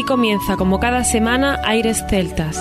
Aquí comienza, como cada semana, Aires Celtas.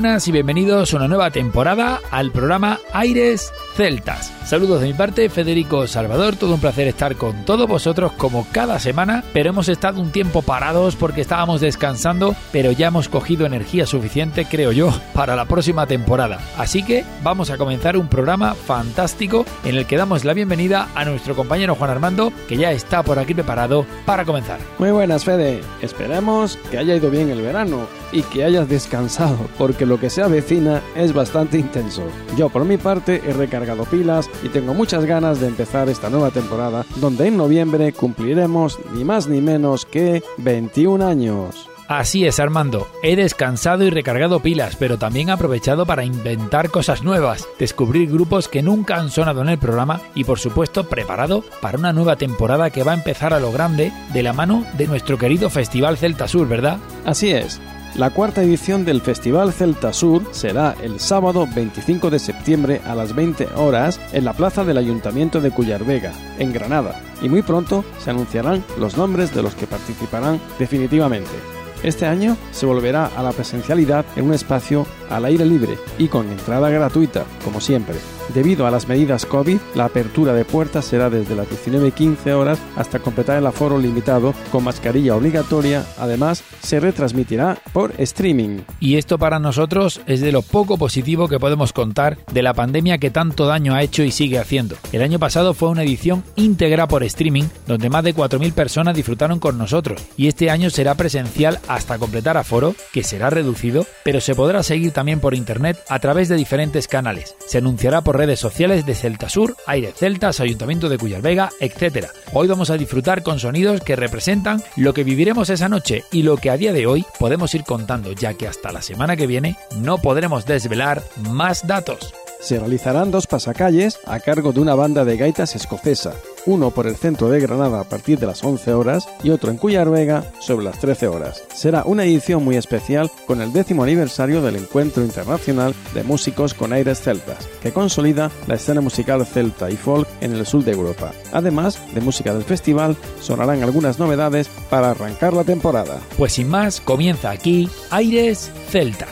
Buenas y bienvenidos a una nueva temporada al programa Aires Celtas. Saludos de mi parte, Federico Salvador, todo un placer estar con todos vosotros como cada semana, pero hemos estado un tiempo parados porque estábamos descansando, pero ya hemos cogido energía suficiente, creo yo, para la próxima temporada. Así que vamos a comenzar un programa fantástico en el que damos la bienvenida a nuestro compañero Juan Armando, que ya está por aquí preparado para comenzar. Muy buenas, Fede. Esperemos que haya ido bien el verano y que hayas descansado, porque lo que se avecina es bastante intenso. Yo por mi parte he recargado pilas y tengo muchas ganas de empezar esta nueva temporada, donde en noviembre cumpliremos ni más ni menos que 21 años. Así es, Armando. He descansado y recargado pilas, pero también he aprovechado para inventar cosas nuevas, descubrir grupos que nunca han sonado en el programa y, por supuesto, preparado para una nueva temporada que va a empezar a lo grande de la mano de nuestro querido Festival Celta Sur, ¿verdad? Así es. La cuarta edición del Festival Celta Sur será el sábado 25 de septiembre a las 20 horas en la plaza del Ayuntamiento de Cuyarvega, en Granada, y muy pronto se anunciarán los nombres de los que participarán definitivamente. Este año se volverá a la presencialidad en un espacio al aire libre y con entrada gratuita, como siempre. Debido a las medidas COVID, la apertura de puertas será desde las 19.15 horas hasta completar el aforo limitado con mascarilla obligatoria. Además, se retransmitirá por streaming. Y esto para nosotros es de lo poco positivo que podemos contar de la pandemia que tanto daño ha hecho y sigue haciendo. El año pasado fue una edición íntegra por streaming, donde más de 4.000 personas disfrutaron con nosotros. Y este año será presencial hasta completar aforo, que será reducido, pero se podrá seguir también por internet a través de diferentes canales. Se anunciará por redes sociales de Celta Sur, Aire Celtas, Ayuntamiento de Cuyalvega, etc. Hoy vamos a disfrutar con sonidos que representan lo que viviremos esa noche y lo que a día de hoy podemos ir contando, ya que hasta la semana que viene no podremos desvelar más datos. Se realizarán dos pasacalles a cargo de una banda de gaitas escocesa, uno por el centro de Granada a partir de las 11 horas y otro en Cuyarvega sobre las 13 horas. Será una edición muy especial con el décimo aniversario del Encuentro Internacional de Músicos con Aires Celtas, que consolida la escena musical celta y folk en el sur de Europa. Además de música del festival, sonarán algunas novedades para arrancar la temporada. Pues sin más, comienza aquí Aires Celtas.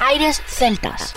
Aires Celtas.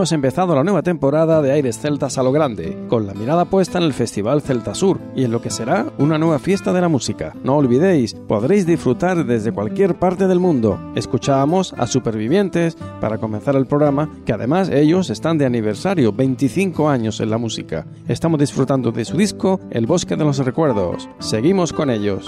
Hemos empezado la nueva temporada de Aires Celtas a lo grande, con la mirada puesta en el Festival Celta Sur y en lo que será una nueva fiesta de la música. No olvidéis, podréis disfrutar desde cualquier parte del mundo. Escuchábamos a Supervivientes para comenzar el programa, que además ellos están de aniversario, 25 años en la música. Estamos disfrutando de su disco El Bosque de los Recuerdos. Seguimos con ellos.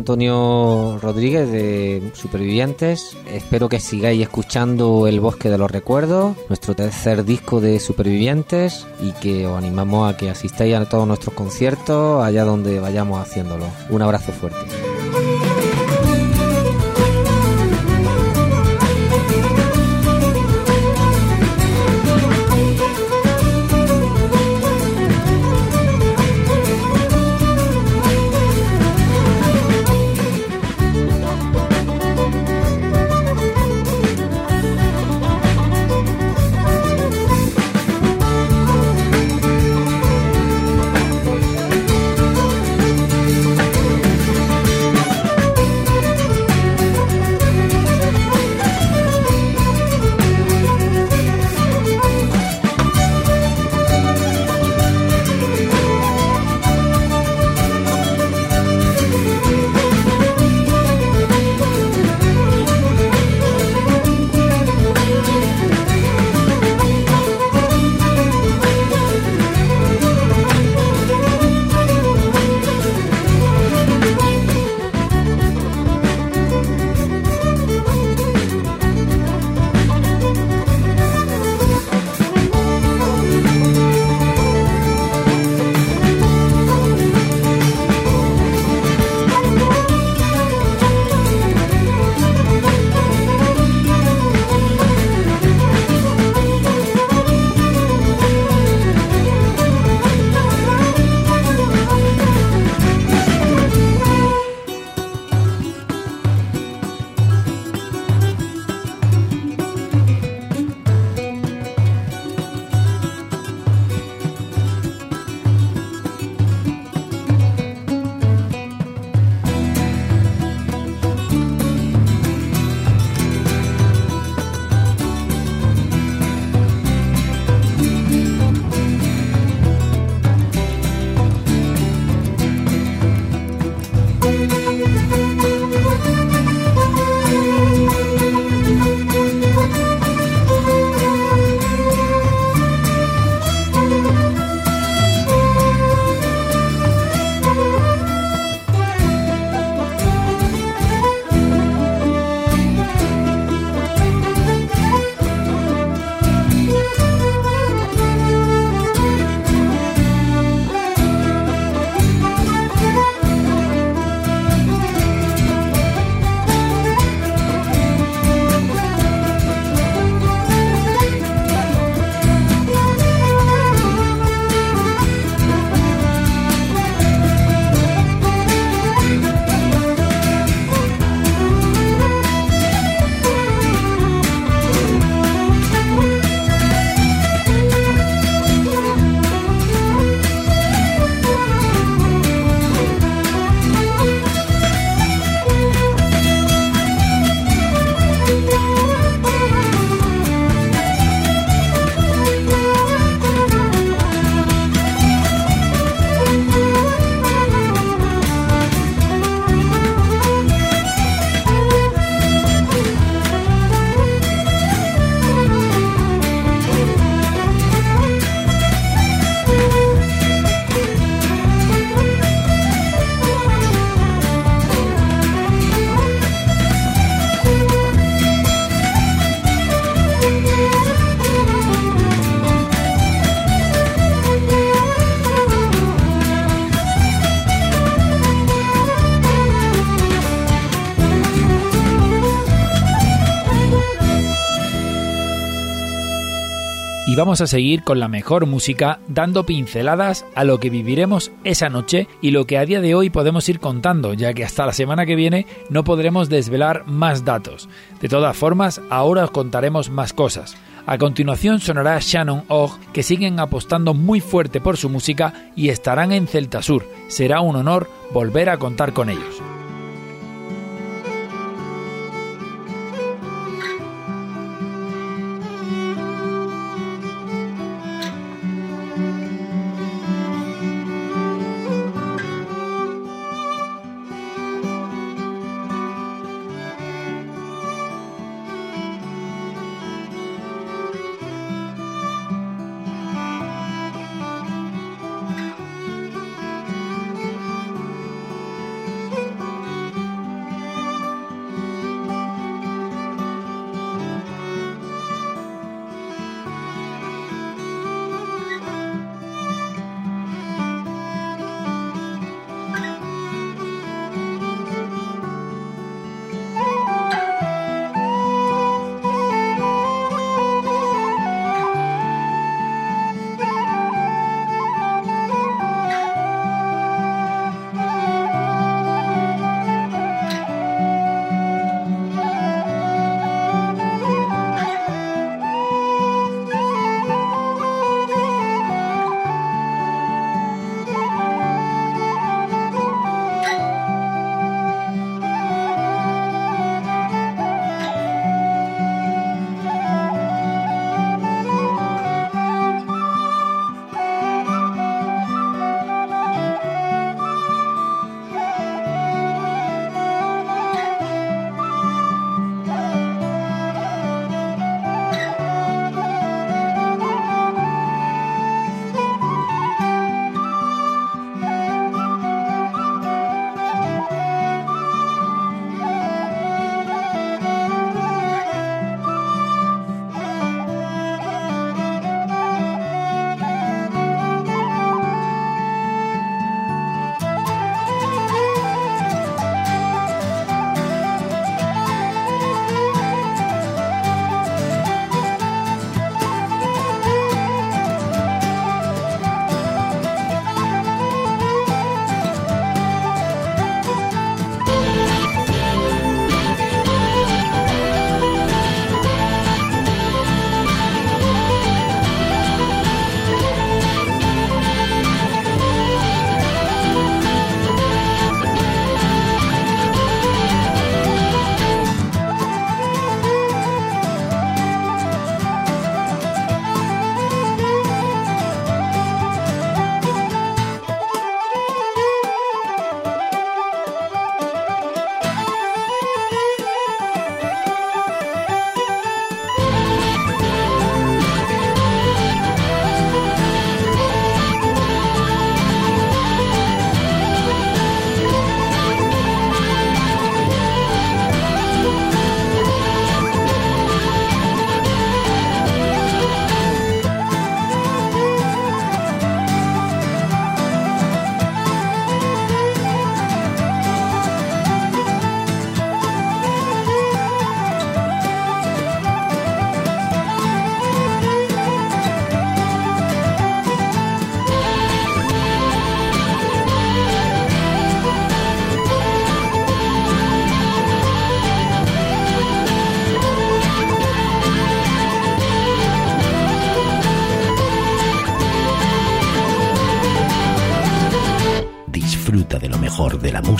Antonio Rodríguez de Supervivientes. Espero que sigáis escuchando El Bosque de los Recuerdos, nuestro tercer disco de Supervivientes, y que os animamos a que asistáis a todos nuestros conciertos allá donde vayamos haciéndolo. Un abrazo fuerte. Vamos a seguir con la mejor música dando pinceladas a lo que viviremos esa noche y lo que a día de hoy podemos ir contando, ya que hasta la semana que viene no podremos desvelar más datos. De todas formas, ahora os contaremos más cosas. A continuación sonará Shannon Og, que siguen apostando muy fuerte por su música y estarán en Celta Sur. Será un honor volver a contar con ellos.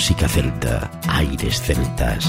Música celta, aires celtas.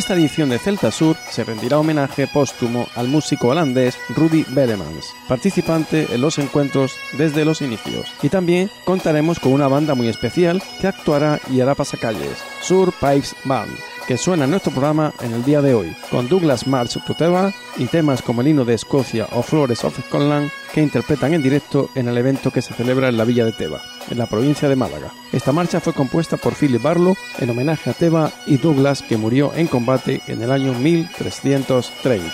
Esta edición de Celta Sur se rendirá homenaje póstumo al músico holandés Rudy Bellemans, participante en los encuentros desde los inicios. Y también contaremos con una banda muy especial que actuará y hará pasacalles, Sur Pipes Band que suena en nuestro programa en el día de hoy, con Douglas March Tuteva y temas como el himno de Escocia o Flores of Scotland que interpretan en directo en el evento que se celebra en la villa de Teba, en la provincia de Málaga. Esta marcha fue compuesta por Philip Barlow en homenaje a Teba y Douglas que murió en combate en el año 1330.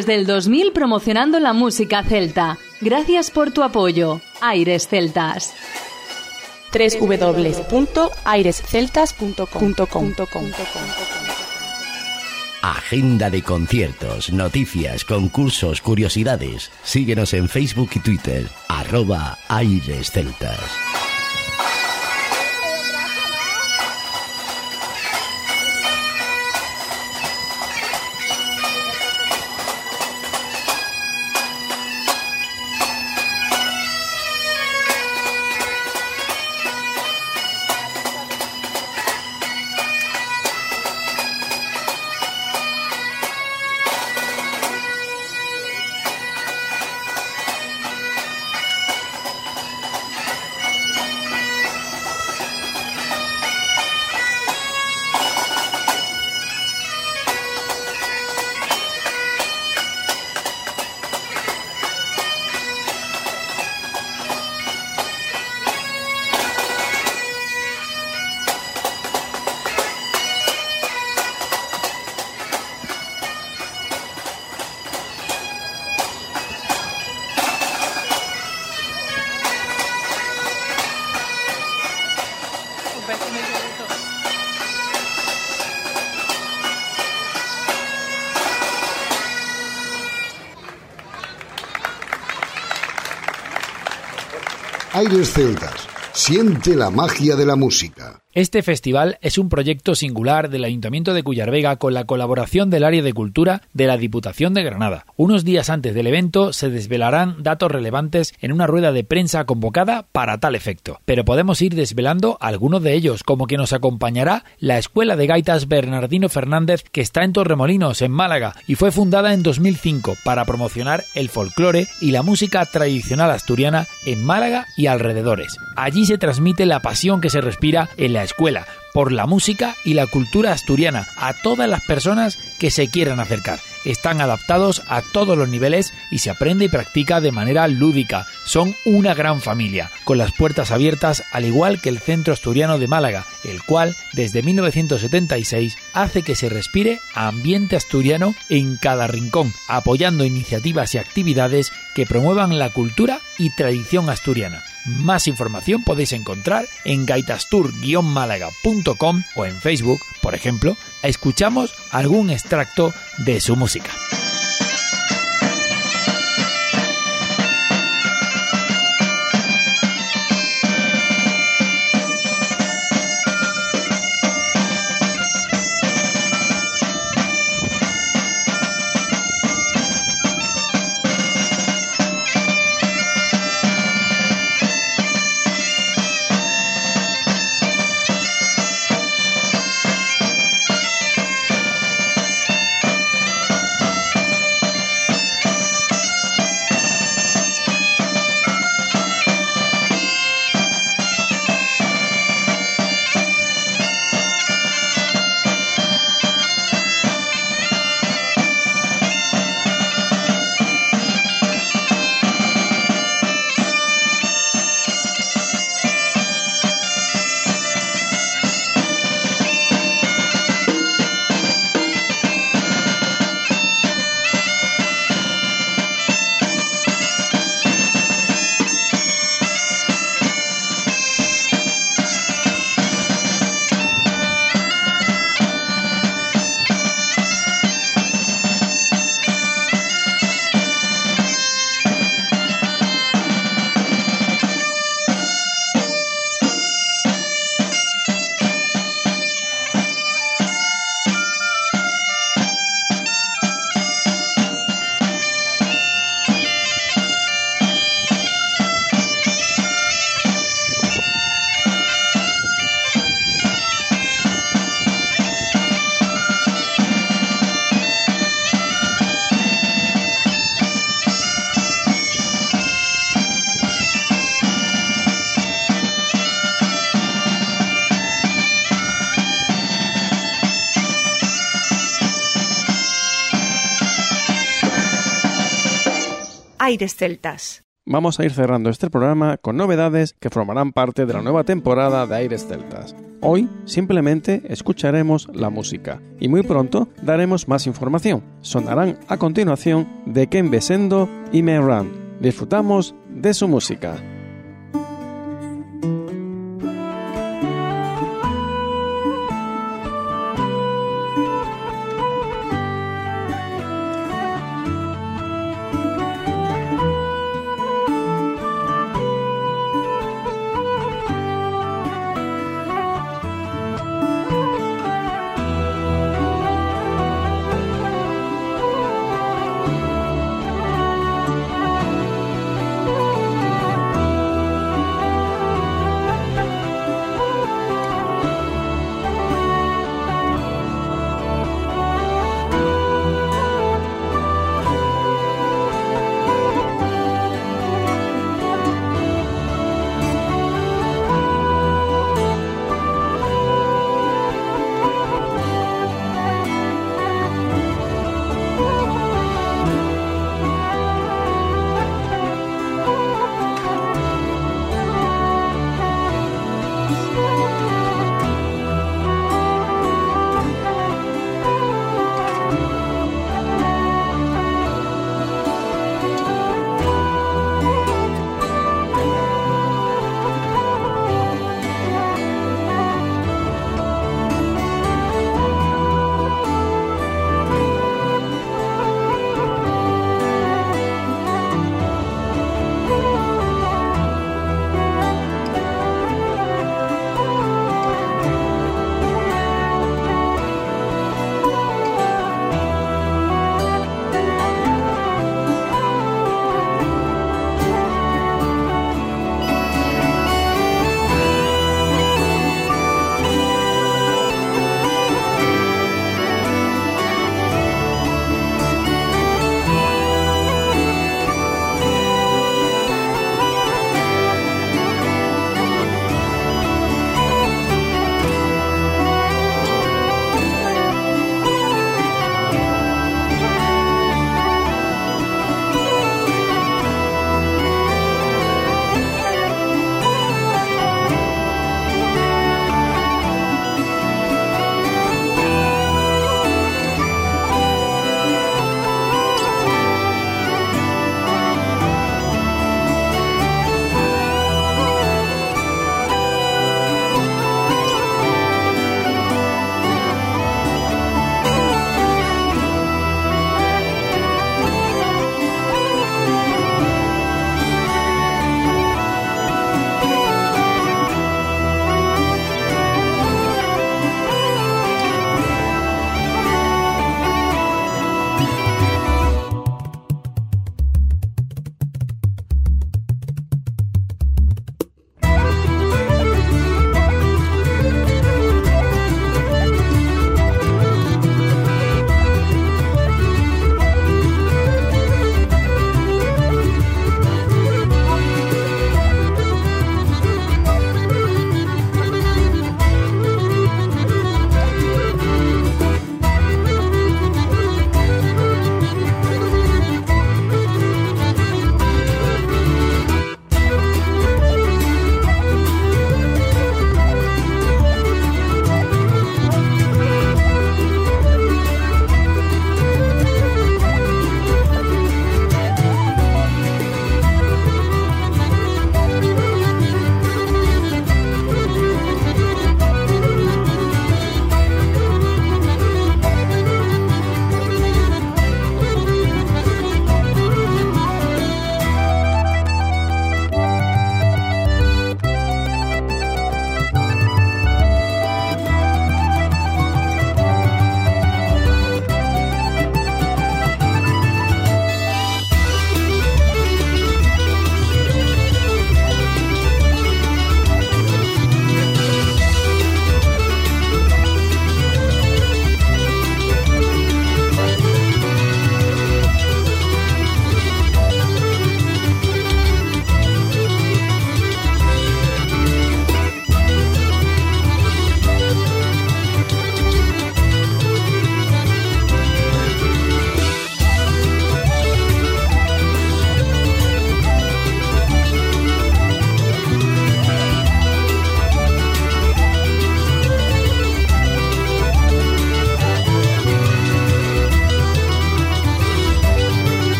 Desde el 2000 promocionando la música celta. Gracias por tu apoyo. Aires Celtas. www.airesceltas.com Agenda de conciertos, noticias, concursos, curiosidades. Síguenos en Facebook y Twitter. Arroba Aires Celtas. Celtas. Siente la magia de la música. Este festival es un proyecto singular del Ayuntamiento de Cuyarvega con la colaboración del área de cultura de la Diputación de Granada. Unos días antes del evento se desvelarán datos relevantes en una rueda de prensa convocada para tal efecto, pero podemos ir desvelando algunos de ellos, como que nos acompañará la Escuela de Gaitas Bernardino Fernández que está en Torremolinos, en Málaga, y fue fundada en 2005 para promocionar el folclore y la música tradicional asturiana en Málaga y alrededores. Allí se transmite la pasión que se respira en la escuela, por la música y la cultura asturiana a todas las personas que se quieran acercar. Están adaptados a todos los niveles y se aprende y practica de manera lúdica. Son una gran familia, con las puertas abiertas al igual que el Centro Asturiano de Málaga, el cual desde 1976 hace que se respire ambiente asturiano en cada rincón, apoyando iniciativas y actividades que promuevan la cultura y tradición asturiana. Más información podéis encontrar en gaitastur-málaga.com o en Facebook, por ejemplo, escuchamos algún extracto de su música. Aires Celtas. Vamos a ir cerrando este programa con novedades que formarán parte de la nueva temporada de Aires Celtas. Hoy simplemente escucharemos la música y muy pronto daremos más información. Sonarán a continuación de Ken Besendo y Run. Disfrutamos de su música.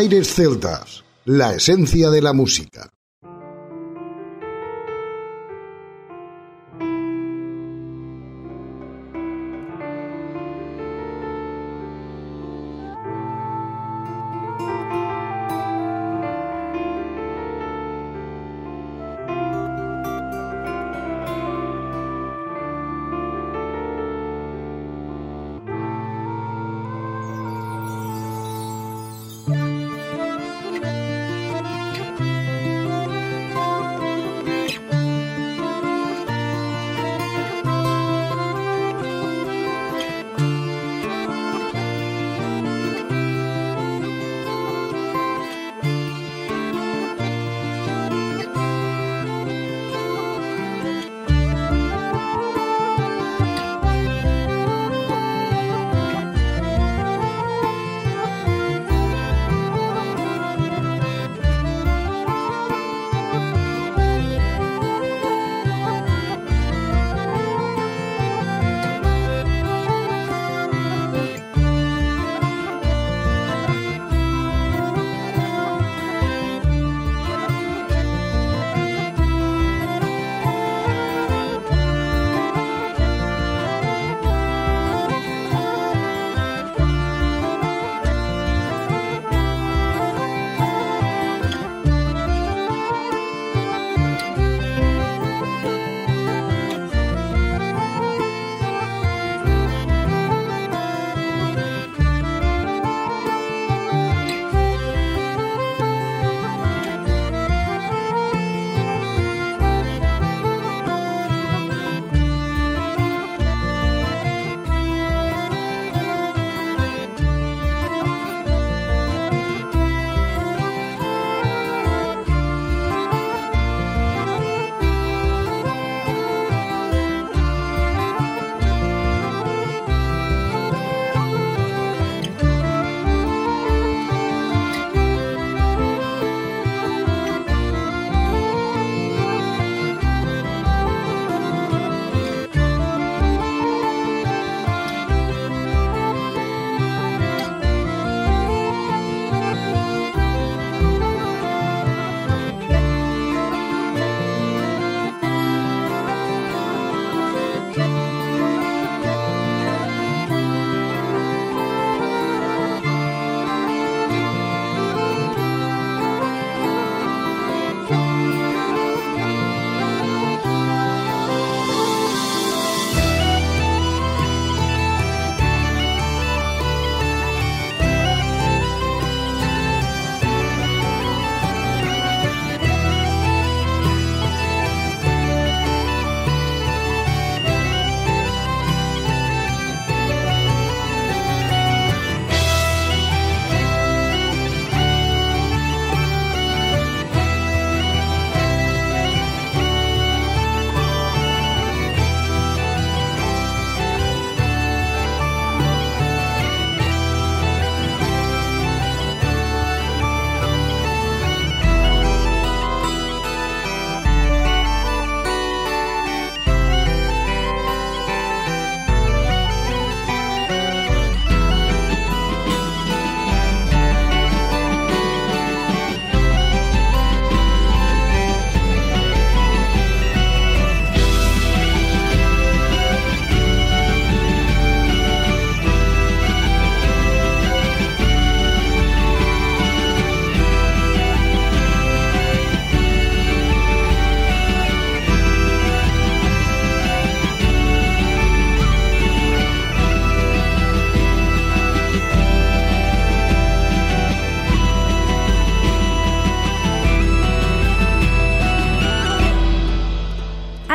Aires Celtas, la esencia de la música.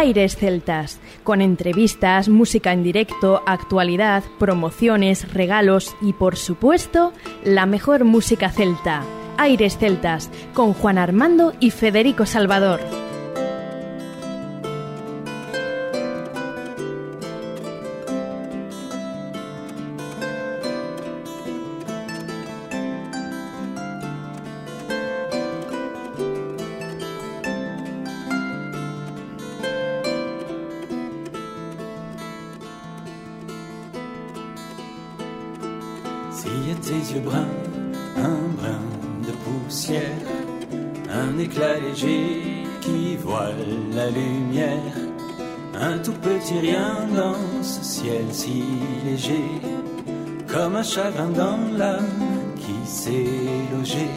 Aires Celtas, con entrevistas, música en directo, actualidad, promociones, regalos y por supuesto la mejor música celta. Aires Celtas, con Juan Armando y Federico Salvador. Chagrin dans l'âme qui s'est logé.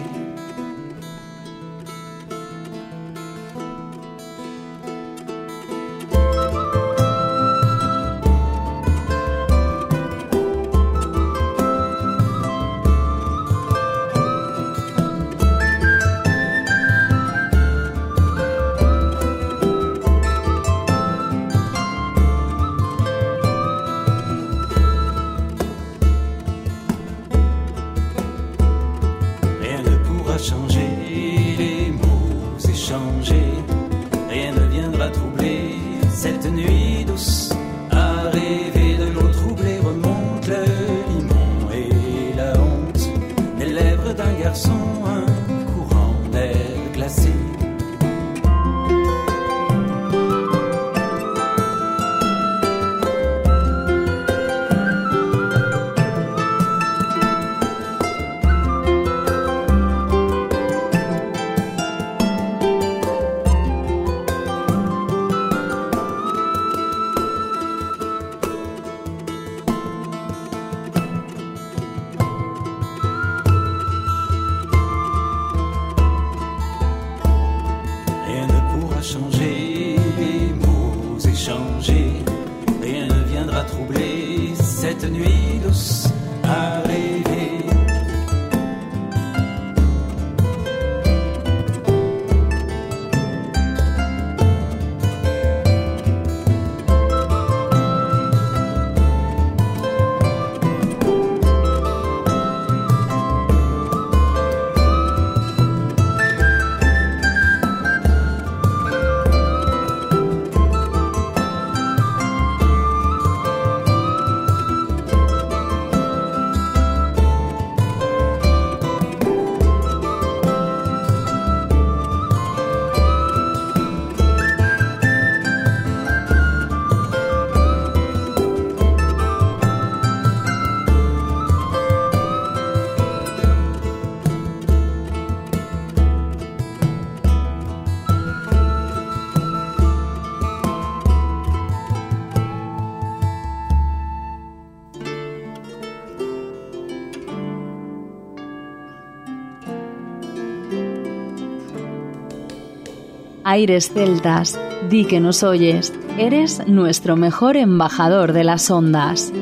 Aires celtas, di que nos oyes, eres nuestro mejor embajador de las ondas.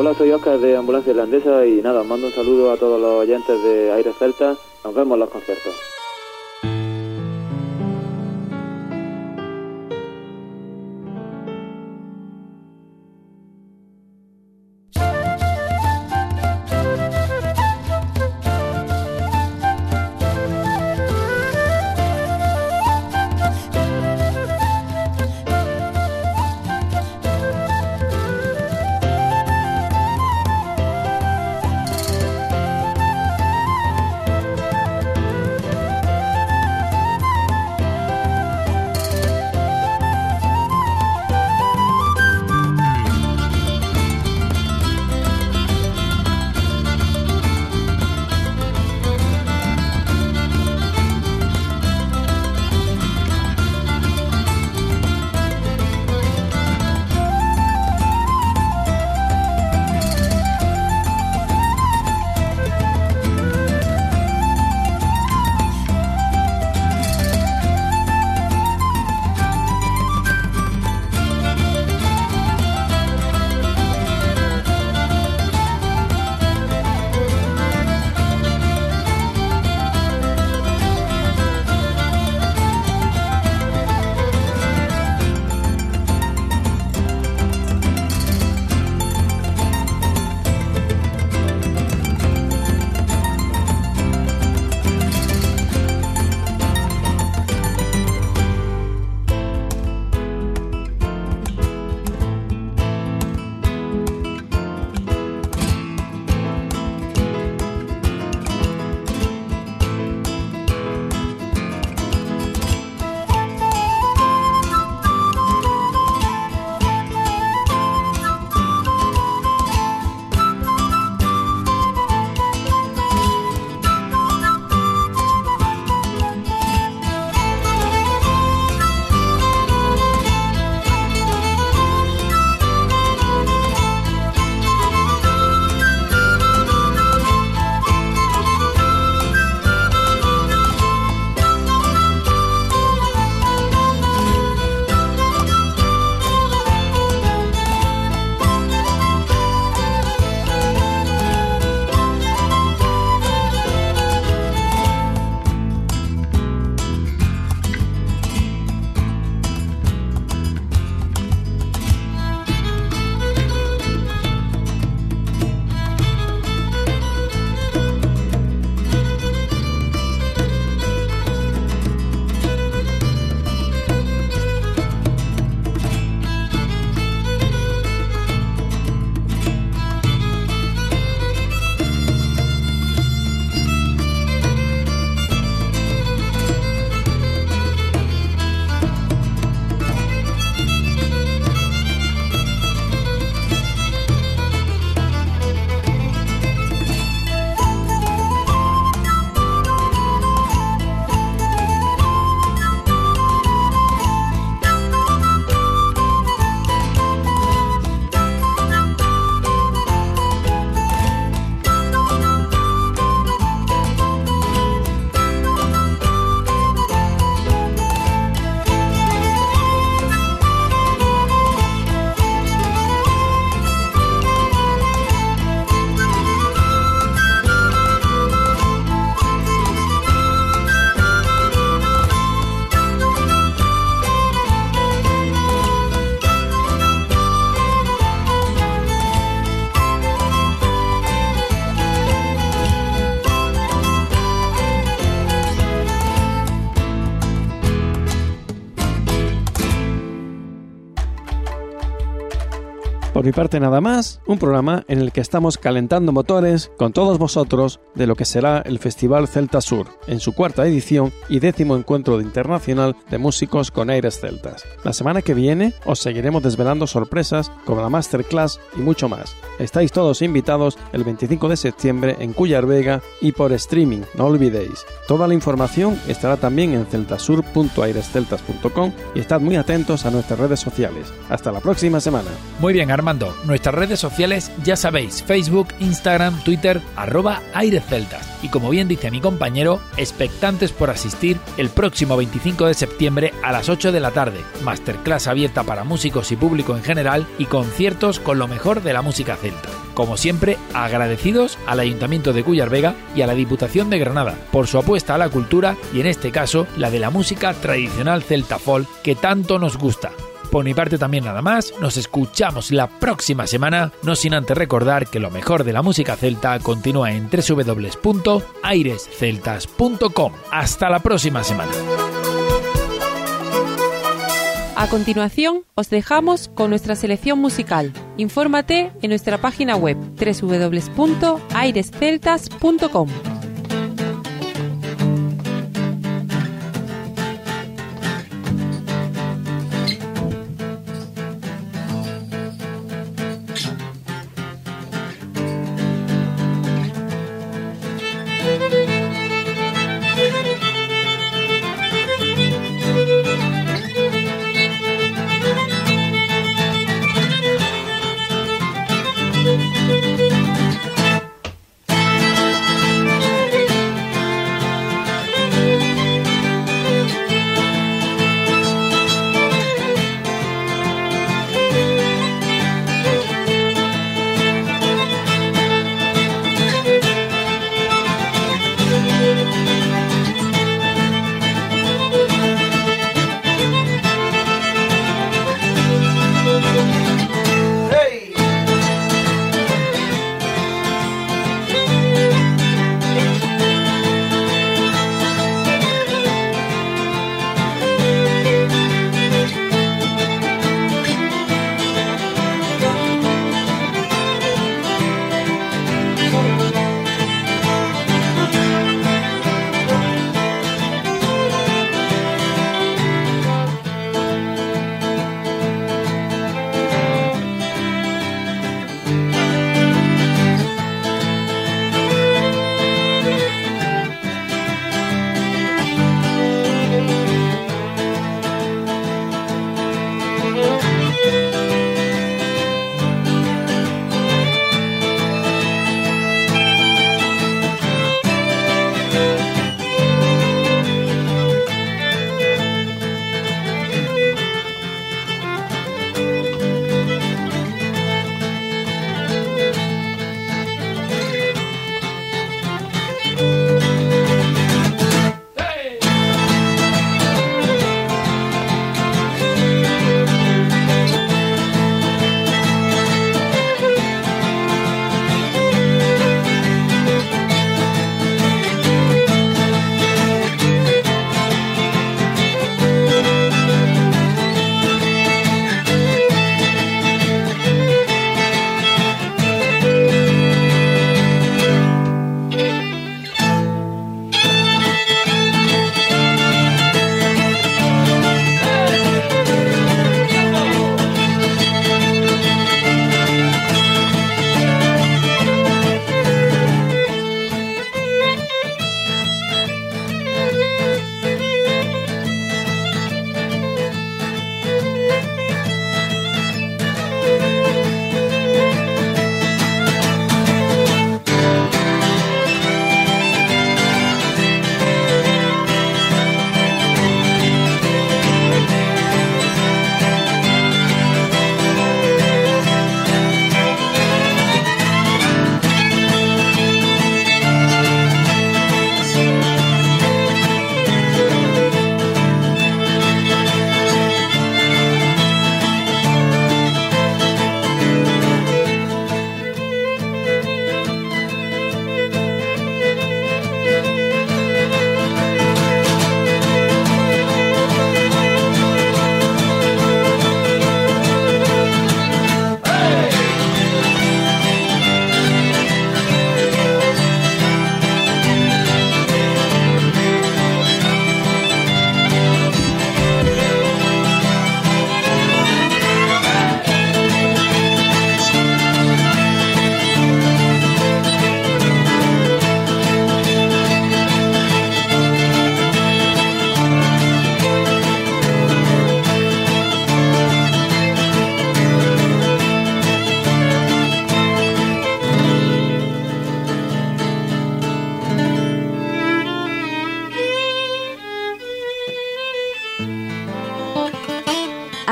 Hola, soy Oscar de Ambulancia Irlandesa y nada, mando un saludo a todos los oyentes de Aire Celta. Nos vemos en los conciertos. Mi parte nada más, un programa en el que estamos calentando motores con todos vosotros de lo que será el Festival Celta Sur, en su cuarta edición y décimo encuentro internacional de músicos con aires celtas. La semana que viene os seguiremos desvelando sorpresas como la masterclass y mucho más. Estáis todos invitados el 25 de septiembre en Cuyar Vega y por streaming, no olvidéis. Toda la información estará también en celtasur.airesceltas.com y estad muy atentos a nuestras redes sociales. Hasta la próxima semana. Muy bien, Armando. Nuestras redes sociales ya sabéis, Facebook, Instagram, Twitter, arroba airesceltas. Y como bien dice mi compañero, expectantes por asistir el próximo 25 de septiembre a las 8 de la tarde. Masterclass abierta para músicos y público en general y conciertos con lo mejor de la música celta. Como siempre, agradecidos al Ayuntamiento de Cuyar Vega y a la Diputación de Granada por su apuesta a la cultura y en este caso la de la música tradicional celta folk que tanto nos gusta. Por mi parte también nada más, nos escuchamos la próxima semana, no sin antes recordar que lo mejor de la música celta continúa en www.airesceltas.com. Hasta la próxima semana. A continuación, os dejamos con nuestra selección musical. Infórmate en nuestra página web www.airesceltas.com.